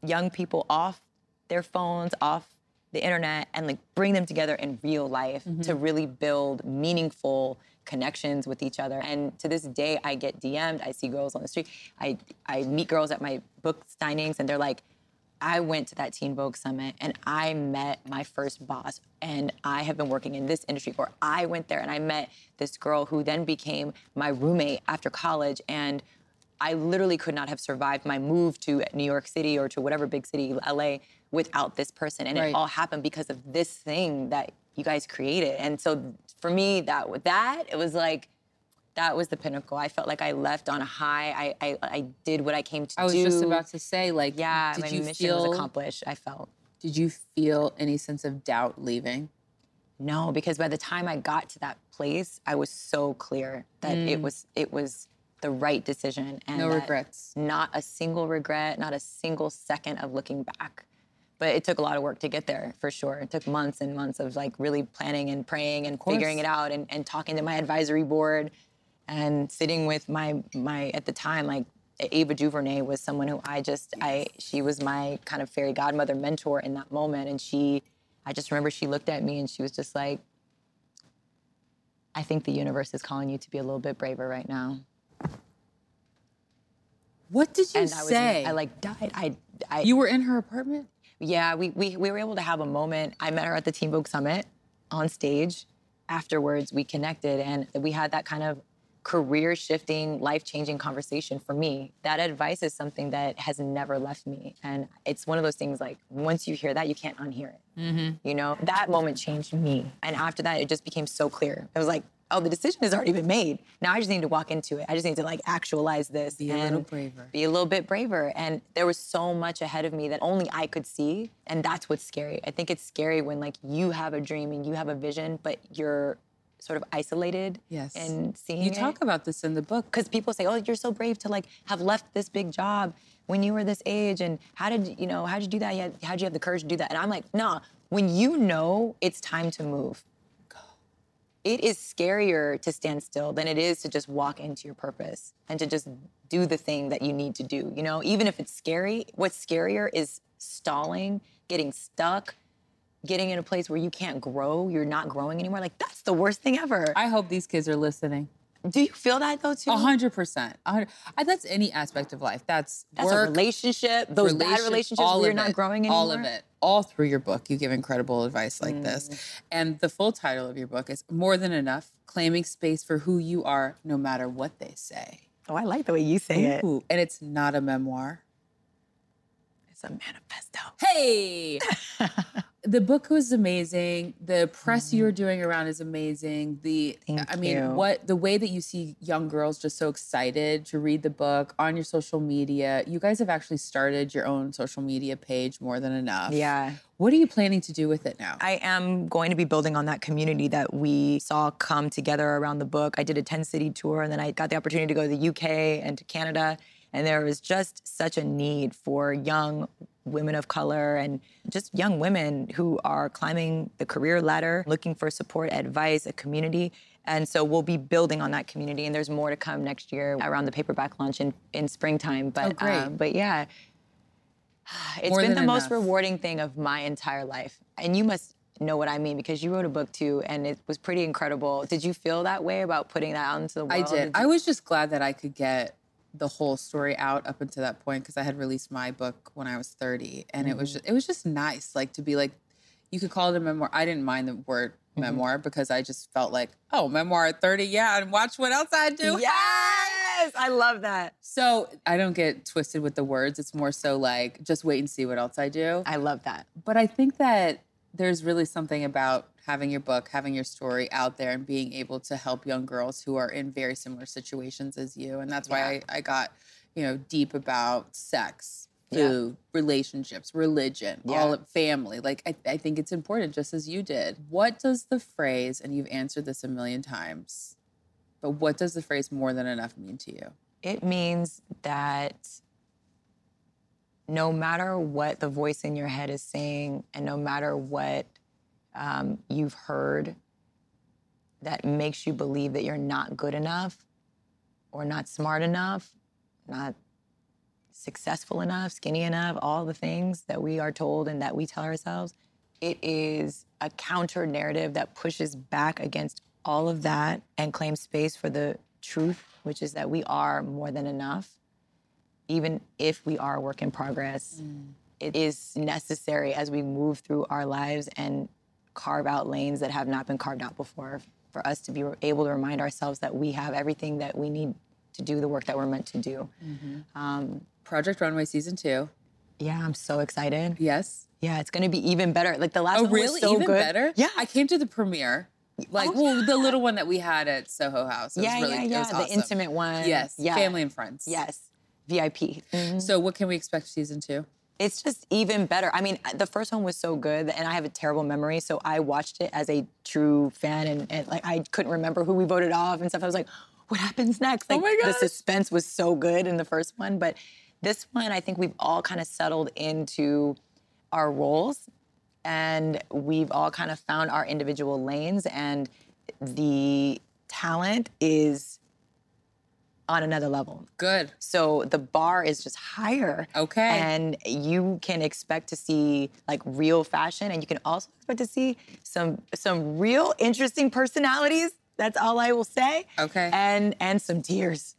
young people off their phones, off the internet, and like bring them together in real life mm-hmm. to really build meaningful connections with each other. And to this day, I get DM'd. I see girls on the street. I I meet girls at my book signings, and they're like. I went to that Teen Vogue summit and I met my first boss, and I have been working in this industry. Or I went there and I met this girl who then became my roommate after college, and I literally could not have survived my move to New York City or to whatever big city, LA, without this person. And Right. it all happened because of this thing that you guys created. And so for me, that with that, it was like that was the pinnacle. I felt like I left on a high. I I, I did what I came to I was do. just about to say, like, yeah, did my you mission feel was accomplished. I felt. did you feel any sense of doubt leaving? No, because by the time I got to that place, I was so clear that it was it was the right decision and Mm. No regrets. Not a single regret, not a single second of looking back. But it took a lot of work to get there for sure. It took months and months of like really planning and praying and figuring it out and, and talking to my advisory board and sitting with my my at the time like Ava DuVernay was someone who I just I she was my kind of fairy godmother mentor in that moment and she I just remember she looked at me and she was just like I think the universe is calling you to be a little bit braver right now. What did you and I was say? I like died. I I you were in her apartment? Yeah, we, we we were able to have a moment. I met her at the Teen Vogue Summit on stage. Afterwards, we connected and we had that kind of career shifting, life changing conversation for me. That advice is something that has never left me. And it's one of those things like once you hear that, you can't unhear it. Mm-hmm. You know, that moment changed me. And after that, it just became so clear. It was like, oh, the decision has already been made. Now I just need to walk into it. I just need to like actualize this Be a little braver. Be a little bit braver. And there was so much ahead of me that only I could see. And that's what's scary. I think it's scary when like you have a dream and you have a vision, but you're sort of isolated Yes. and seeing You it talk about this in the book. because people say, "Oh, you're so brave to like have left this big job when you were this age, and how did you know? How'd you do that? Yeah, how'd you have the courage to do that?" And I'm like, "Nah, when you know it's time to move, it is scarier to stand still than it is to just walk into your purpose and to just do the thing that you need to do. You know, even if it's scary, what's scarier is stalling, getting stuck." Getting in a place where you can't grow, you're not growing anymore. Like that's the worst thing ever. I hope these kids are listening. Do you feel that though too? A hundred percent. That's any aspect of life. That's, That's work, a relationship. Those bad relationships all where you're not it, growing anymore. All of it. All through your book, you give incredible advice like this. Mm. And the full title of your book is More Than Enough Claiming Space for Who You Are, No Matter What They Say. Oh, I like the way you say it. And it's not a memoir. It's a manifesto. Hey! the book was amazing. The press mm-hmm. you're doing around is amazing. The. Thank I mean, you. what the way that you see young girls just so excited to read the book on your social media. You guys have actually started your own social media page more than enough. Yeah. What are you planning to do with it now? I am going to be building on that community that we saw come together around the book. I did a 10 city tour and then I got the opportunity to go to the UK and to Canada. And there was just such a need for young women of color and just young women who are climbing the career ladder, looking for support, advice, a community. And so we'll be building on that community. And there's more to come next year around the paperback launch in, in springtime. But, Oh, um, but yeah, it's More been the than most rewarding thing of my entire life. And you must know what I mean because you wrote a book too and it was pretty incredible. Did you feel that way about putting that out into the world? I did. you- I was just glad that I could get the whole story out up until that point because I had released my book when I was 30 and it was Mm-hmm. just, it was just nice like to be like you could call it a memoir. I didn't mind the word Mm-hmm. memoir because I just felt like, oh, memoir at 30, yeah, and watch what else I do. Yes, I love that. So I don't get twisted with the words. It's more so like just wait and see what else I do. I love that. But I think that there's really something about having your book, having your story out there, and being able to help young girls who are in very similar situations as you. And that's why Yeah. I, I got, you know, deep about sex, Yeah. relationships, religion, Yeah. all of family. Like I, I think it's important, just as you did. What does the phrase, and you've answered this a million times, but what does the phrase more than enough mean to you? It means that no matter what the voice in your head is saying, and no matter what um, you've heard that makes you believe that you're not good enough, or not smart enough, not successful enough, skinny enough, all the things that we are told and that we tell ourselves, it is a counter narrative that pushes back against all of that and claims space for the truth, which is that we are more than enough, even if we are a work in progress. It is necessary as we move through our lives and carve out lanes that have not been carved out before for us to be able to remind ourselves that we have everything that we need to do the work that we're meant to do. Um, Project Runway season two. yeah, I'm so excited. Yes. Yeah, it's gonna be even better. Like the last Oh, one really? was so Even good. better? Yeah. I came to the premiere. Like, Oh, well, the little one that we had at Soho House. It yeah, was really, yeah, it yeah. was the intimate one. Yes. Yeah. Family and friends. Yes. VIP. Mhm. So, what can we expect season two? It's just even better. I mean, uh, the first one was so good, and I have a terrible memory, so I watched it as a true fan, and, and like I couldn't remember who we voted off and stuff. I was like, what happens next? Oh like Oh my the suspense was so good in the first one, but this one, I think we've all kind of settled into our roles, and we've all kind of found our individual lanes, and the talent is on another level. Good. So the bar is just higher. Okay. And you can expect to see like real fashion and you can also expect to see some some real interesting personalities. That's all I will say. Okay. And and some tears.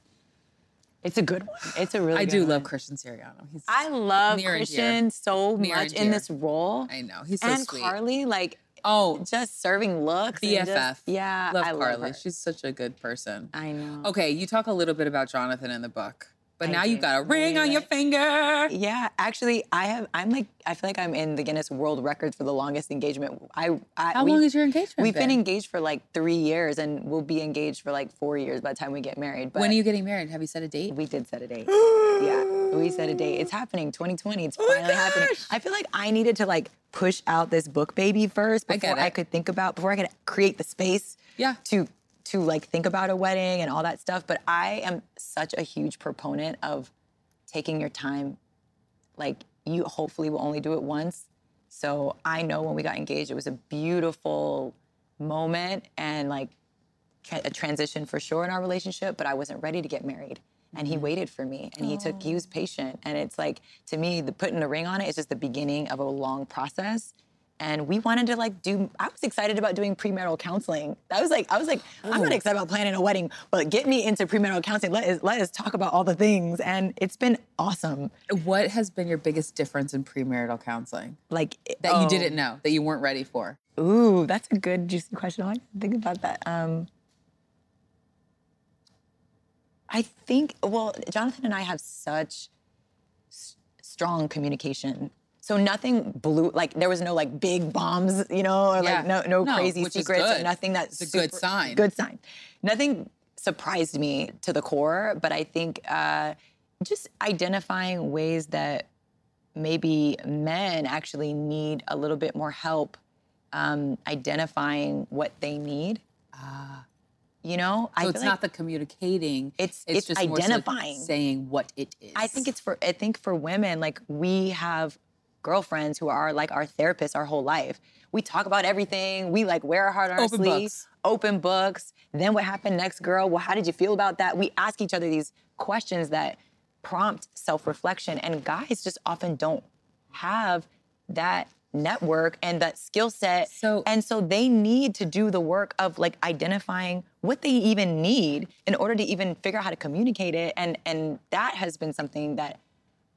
It's a good one. It's a really I good do one. love Christian Siriano. He's, I love Near and dear. Christian so Near much in this role. I know. He's so and sweet. Karlie, like oh, just serving looks. BFF. just- yeah, Love I Karlie. love. She's such a good person. I know. Okay, you talk a little bit about Jonathan in the book. But I now you got a ring on your finger. Yeah, actually, I have. I'm like, I feel like I'm in the Guinness World Records for the longest engagement. I, I How we- long is your engagement? We've been been engaged for like three years, and we'll be engaged for like four years by the time we get married. But When are you getting married? Have you set a date? we did set a date. yeah, we set a date. It's happening. 2020. It's Oh finally happening. I feel like I needed to like push out this book baby first I before I, it. could think about before I could create the space. Yeah. To to like think about a wedding and all that stuff. But I am such a huge proponent of taking your time. Like you hopefully will only do it once. So I know when we got engaged, it was a beautiful moment and like a transition for sure in our relationship, but I wasn't ready to get married. And he mm-hmm. waited for me and he took, he oh. was patient. And it's like, to me, the putting a ring on it is just the beginning of a long process. And we wanted to like do, I was excited about doing premarital counseling. That was like, I was like, I'm not excited about planning a wedding, but get me into premarital counseling. Let us, let us talk about all the things. And it's been awesome. What has been your biggest difference in premarital counseling Like, that oh, you didn't know, that you weren't ready for? Ooh, that's a good, juicy question. I didn't think about that. Um, I think, well, Jonathan and I have such s- strong communication. So nothing blew, like there was no like big bombs, you know, or Yeah. like no no, No, crazy secrets or nothing that's It's a good sign. Good sign. Nothing surprised me to the core, but I think uh, just identifying ways that maybe men actually need a little bit more help um, identifying what they need. Uh, You know, So feel it's like not the communicating. It's- it's just more so identifying. saying what it is. I think it's for I think for women, like we have girlfriends who are like our therapists our whole life. We talk about everything. We like wear our heart on our Open sleeve. books. Open books. Then what happened next, girl? Well, how did you feel about that? We ask each other these questions that prompt self-reflection. And guys just often don't have that network and that skill set. So- and so they need to do the work of like identifying what they even need in order to even figure out how to communicate it. And and that has been something that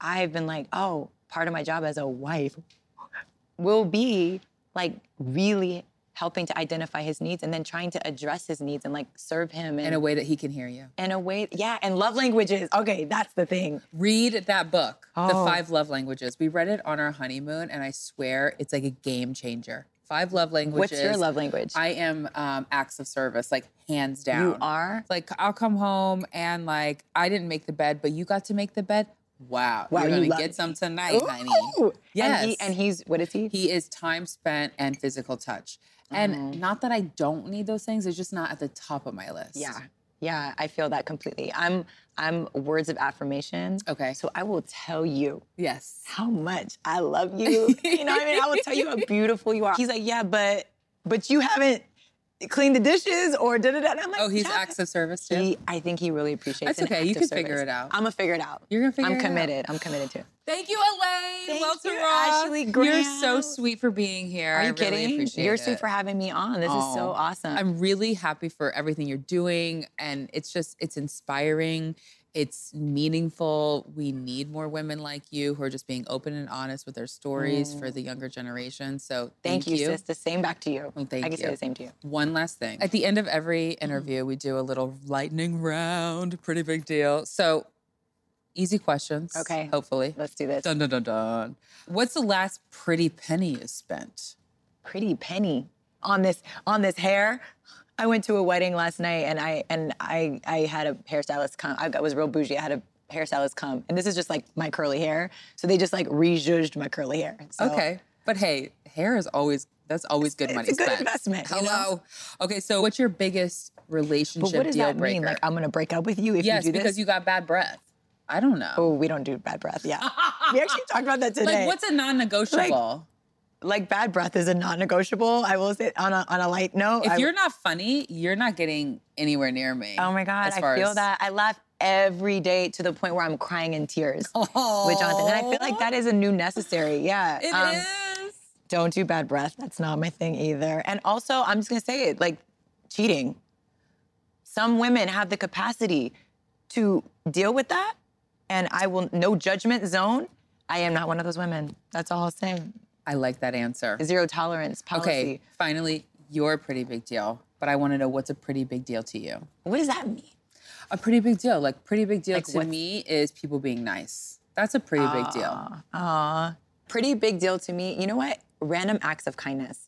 I've been like, oh, part of my job as a wife will be like really helping to identify his needs and then trying to address his needs and like serve him in, in a way that he can hear you. in a way yeah and love languages okay that's the thing Read that book, The Oh. Five Love Languages. We read it on our honeymoon, and I swear it's like a game changer. Five love languages. what's your love language I am um, acts of service, like hands down. you are Like I'll come home and like I didn't make the bed, but you got to make the bed. Wow, Wow, you're you gonna get it. some tonight, honey. Yes. and, he, and he's what is he He is time spent and physical touch. And mm-hmm. not that I don't need those things, it's just not at the top of my list. Yeah. Yeah, I feel that completely. I'm I'm words of affirmation. Okay. So I will tell you Yes. how much I love you. you know what I mean? I will tell you how beautiful you are. He's like, yeah, but but you haven't cleaned the dishes or da da da. I'm like, Oh, he's acts of service too. He, I think he really appreciates. That's okay. You can figure it out. I'm gonna figure it out. You're gonna figure it out. I'm it out. committed. I'm committed to. Thank you, Elaine. Thank Welton you, Ross. Ashley You're so sweet for being here. Are I you really kidding? You're it. sweet for having me on. This is so Oh, awesome. I'm really happy for everything you're doing, and it's just it's inspiring. It's meaningful. We need more women like you who are just being open and honest with their stories for the younger generation. So Mm. thank, thank, you, sis. The same back to you. Well, thank I can you. say the same to you. One last thing. At the end of every interview, we do a little lightning round. Pretty big deal. So, easy questions. Okay. Hopefully. Let's do this. Dun dun dun dun. What's the last pretty penny you spent? pretty penny on this on this hair. I went to a wedding last night and I and I I had a hairstylist come. I was real bougie. I had a hairstylist come, and this is just like my curly hair. So they just like rejudged my curly hair. So Okay. But hey, hair is always that's always good it's money a good spent. investment, you Hello. know? Okay, so what's your biggest relationship But what does deal that breaker? mean? Like I'm gonna break up with you if yes, you do this? because you got bad breath. I don't know. Oh, we don't do bad breath. Yeah, we actually talked about that today. like what's a non-negotiable? like bad breath is a non-negotiable. I will say on a on a light note. if I- you're not funny, you're not getting anywhere near me. Oh my God, I feel as- that. I laugh every day to the point where I'm crying in tears with Jonathan. And I feel like that is a new necessary. Yeah. It um, is. Don't do bad breath. That's not my thing either. And also, I'm just gonna say it like cheating. Some women have the capacity to deal with that. And I will, no judgment zone. I am not one of those women. That's all I'll say. I like that answer. Zero tolerance policy. Okay, finally, you're a pretty big deal, but I want to know what's a pretty big deal to you. What does that mean? A pretty big deal. Like pretty big deal Like to what's- me is people being nice. That's a pretty big deal. Aw. Pretty big deal to me. You know what? Random acts of kindness.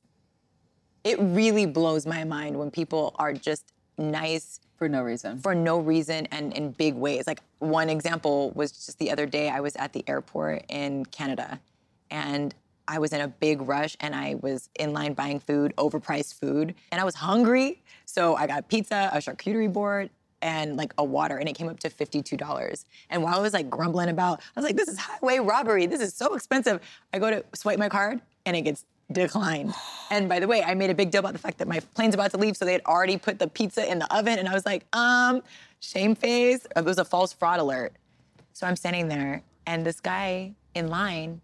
It really blows my mind when people are just nice For no reason. for no reason and in big ways. Like one example was just the other day I was at the airport in Canada and I was in a big rush and I was in line buying food, overpriced food, and I was hungry. So I got pizza, a charcuterie board, and like a water, and it came up to $52. And while I was like grumbling about, I was like, this is highway robbery. This is so expensive. I go to swipe my card and it gets declined. And by the way, I made a big deal about the fact that my plane's about to leave, so they had already put the pizza in the oven, and I was like, um, shame face. It was a false fraud alert. So I'm standing there, and this guy in line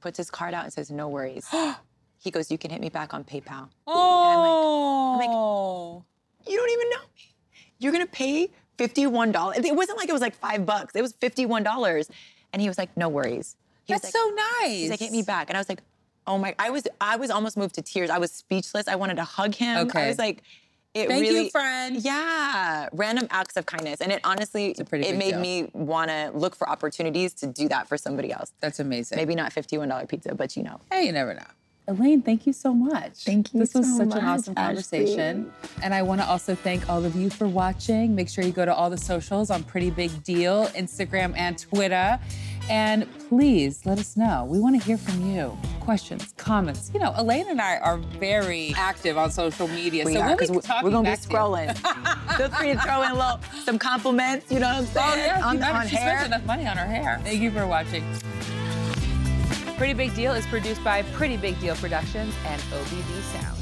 puts his card out and says, no worries. he goes, you can hit me back on PayPal. Oh. I make Oh. You don't even know me. You're gonna pay $51. It wasn't like it was like five bucks. It was $51. And he was like, no worries. He was That's like, so nice. He's like, hit me back. And I was like, oh my, I was I was almost moved to tears. I was speechless. I wanted to hug him. Okay. I was like, it Thank you, friend. Yeah. Random acts of kindness. And it honestly a pretty it made deal. me wanna look for opportunities to do that for somebody else. That's amazing. Maybe not $51 pizza, but you know. Hey, you never know. Elaine, thank you so much. Thank you This was so such much, an awesome conversation. And I want to also thank all of you for watching. Make sure you go to all the socials on Pretty Big Deal, Instagram and Twitter. And please let us know. We want to hear from you. Questions, comments. You know, Elaine and I are very active on social media. We so are, we'll be 'cause we- talking we're gonna be back to scrolling. Feel free to throw in a little some compliments, you know what I'm oh, saying? Oh, yeah, on, you better. on she hair. spends enough money on her hair. Thank you for watching. Pretty Big Deal is produced by Pretty Big Deal Productions and OBD Sound.